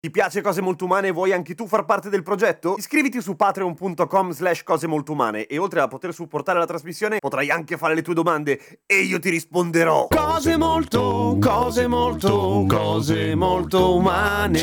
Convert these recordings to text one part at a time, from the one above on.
Ti piace Cose Molto Umane e vuoi anche tu far parte del progetto? Iscriviti su patreon.com slash cose molto umane e oltre a poter supportare la trasmissione potrai anche fare le tue domande e io ti risponderò. Cose molto, cose molto, cose molto umane.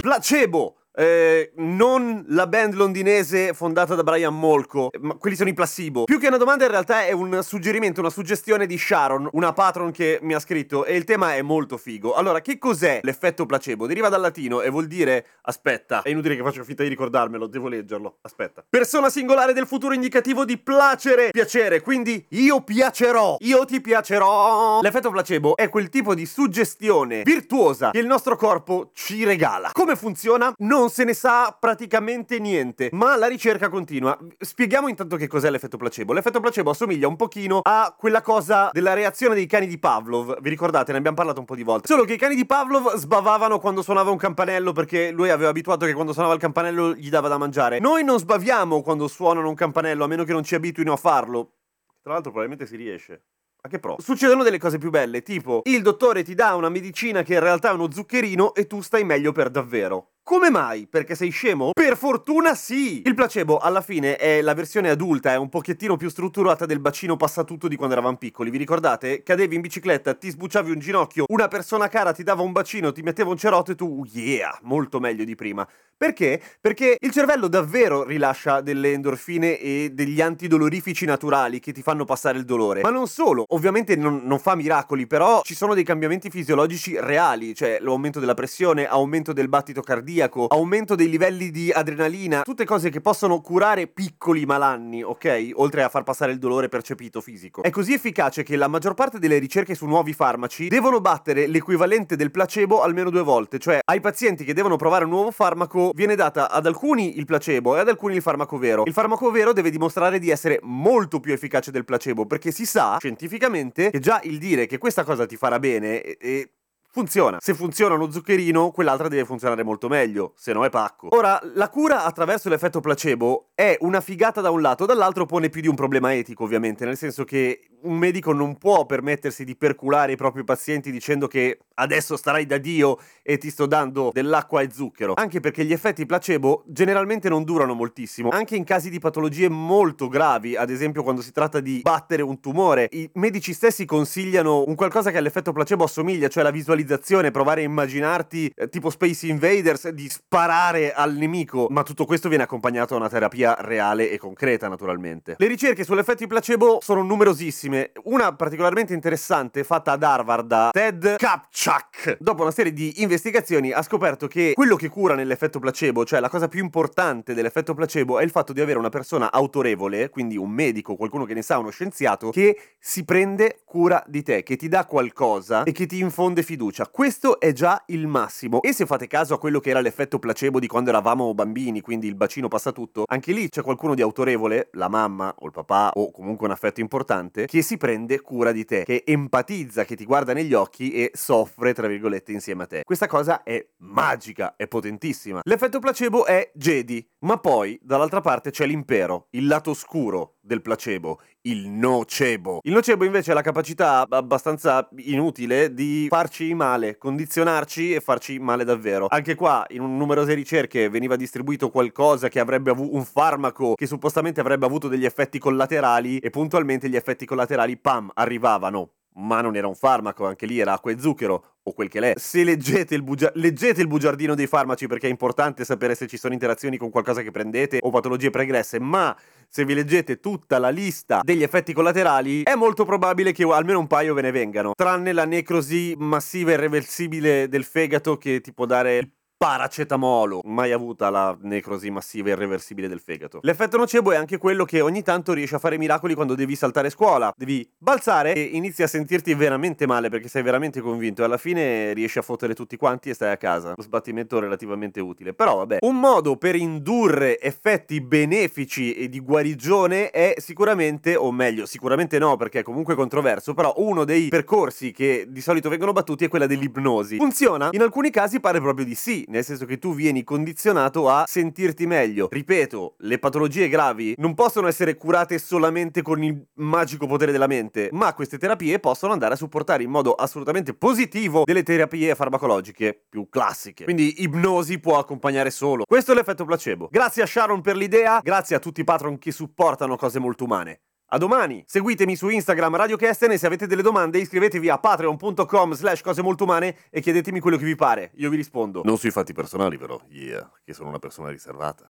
Placebo! Eh, non la band londinese fondata da Brian Molko, ma quelli sono i placebo. Più che una domanda, in realtà è un suggerimento, una suggestione di Sharon, una patron che mi ha scritto, e il tema è molto figo. Allora, che cos'è l'effetto placebo? Deriva dal latino e vuol dire. Aspetta, è inutile che faccio finta di ricordarmelo, devo leggerlo. Aspetta. Persona singolare del futuro indicativo di placere, piacere. Quindi io piacerò, io ti piacerò. L'effetto placebo è quel tipo di suggestione virtuosa che il nostro corpo ci regala. Come funziona? Non non se ne sa praticamente niente, ma la ricerca continua. Spieghiamo intanto che cos'è l'effetto placebo. L'effetto placebo assomiglia un pochino a quella cosa della reazione dei cani di Pavlov. Vi ricordate? Ne abbiamo parlato un po' di volte. Solo che i cani di Pavlov sbavavano quando suonava un campanello perché lui aveva abituato che quando suonava il campanello gli dava da mangiare. Noi non sbaviamo quando suonano un campanello, a meno che non ci abituino a farlo. Tra l'altro probabilmente si riesce. A che pro? Succedono delle cose più belle, tipo il dottore ti dà una medicina che in realtà è uno zuccherino e tu stai meglio per davvero. Come mai? Perché sei scemo? Per fortuna sì! Il placebo alla fine è la versione adulta, è un pochettino più strutturata del bacino passatutto di quando eravamo piccoli. Vi ricordate? Cadevi in bicicletta, ti sbucciavi un ginocchio, una persona cara ti dava un bacino, ti metteva un cerotto e tu, yeah, molto meglio di prima. Perché? Perché il cervello davvero rilascia delle endorfine e degli antidolorifici naturali che ti fanno passare il dolore. Ma non solo, ovviamente non, non fa miracoli, però ci sono dei cambiamenti fisiologici reali, cioè l'aumento della pressione, aumento del battito cardiaco, aumento dei livelli di adrenalina, tutte cose che possono curare piccoli malanni, ok? Oltre a far passare il dolore percepito fisico. È così efficace che la maggior parte delle ricerche su nuovi farmaci devono battere l'equivalente del placebo almeno due volte, cioè ai pazienti che devono provare un nuovo farmaco viene data ad alcuni il placebo e ad alcuni il farmaco vero. Il farmaco vero deve dimostrare di essere molto più efficace del placebo, perché si sa scientificamente che già il dire che questa cosa ti farà bene e, e funziona. Se funziona uno zuccherino, quell'altra deve funzionare molto meglio, se no è pacco. Ora, la cura attraverso l'effetto placebo è una figata da un lato, dall'altro pone più di un problema etico, ovviamente, nel senso che un medico non può permettersi di perculare i propri pazienti dicendo che adesso starai da Dio e ti sto dando dell'acqua e zucchero. Anche perché gli effetti placebo generalmente non durano moltissimo. Anche in casi di patologie molto gravi, ad esempio quando si tratta di battere un tumore, i medici stessi consigliano un qualcosa che all'effetto placebo assomiglia, cioè la visualizzazione, provare a immaginarti eh, tipo Space Invaders di sparare al nemico, ma tutto questo viene accompagnato da una terapia reale e concreta, naturalmente. Le ricerche sull'effetto placebo sono numerosissime tantissime. Una particolarmente interessante fatta ad Harvard da Ted Kapchak. Dopo una serie di investigazioni ha scoperto che quello che cura nell'effetto placebo, cioè la cosa più importante dell'effetto placebo, è il fatto di avere una persona autorevole, quindi un medico, qualcuno che ne sa, uno scienziato, che si prende cura di te, che ti dà qualcosa e che ti infonde fiducia. Questo è già il massimo. E se fate caso a quello che era l'effetto placebo di quando eravamo bambini, quindi il bacino passa tutto, anche lì c'è qualcuno di autorevole, la mamma o il papà o comunque un affetto importante, che che si prende cura di te, che empatizza, che ti guarda negli occhi e soffre, tra virgolette, insieme a te. Questa cosa è magica, è potentissima. L'effetto placebo è Jedi, ma poi dall'altra parte c'è l'impero, il lato oscuro del placebo, il nocebo. Il nocebo invece ha la capacità abbastanza inutile di farci male, condizionarci e farci male davvero. Anche qua, in numerose ricerche, veniva distribuito qualcosa che avrebbe avuto un farmaco che suppostamente avrebbe avuto degli effetti collaterali e puntualmente gli effetti collaterali laterali, pam, arrivavano. Ma non era un farmaco, anche lì era acqua e zucchero, o quel che l'è. Se leggete il, bugia- leggete il bugiardino dei farmaci perché è importante sapere se ci sono interazioni con qualcosa che prendete o patologie pregresse, ma se vi leggete tutta la lista degli effetti collaterali, è molto probabile che almeno un paio ve ne vengano. Tranne la necrosi massiva e irreversibile del fegato che ti può dare paracetamolo, mai avuta la necrosi massiva e irreversibile del fegato. L'effetto nocebo è anche quello che ogni tanto riesce a fare miracoli quando devi saltare scuola, devi balzare e inizi a sentirti veramente male perché sei veramente convinto e alla fine riesci a fottere tutti quanti e stai a casa. Lo sbattimento relativamente utile. Però vabbè, un modo per indurre effetti benefici e di guarigione è sicuramente, o meglio, sicuramente no perché è comunque controverso, però uno dei percorsi che di solito vengono battuti è quella dell'ipnosi. Funziona? In alcuni casi pare proprio di sì, nel senso che tu vieni condizionato a sentirti meglio. Ripeto, le patologie gravi non possono essere curate solamente con il magico potere della mente, ma queste terapie possono andare a supportare in modo assolutamente positivo delle terapie farmacologiche più classiche. Quindi ipnosi può accompagnare solo. Questo è l'effetto placebo. Grazie a Sharon per l'idea, grazie a tutti i patron che supportano cose molto umane. A domani! Seguitemi su Instagram Radio Kesten e se avete delle domande iscrivetevi a patreon.com slash cose molto umane e chiedetemi quello che vi pare. Io vi rispondo. Non sui fatti personali però, yeah, che sono una persona riservata.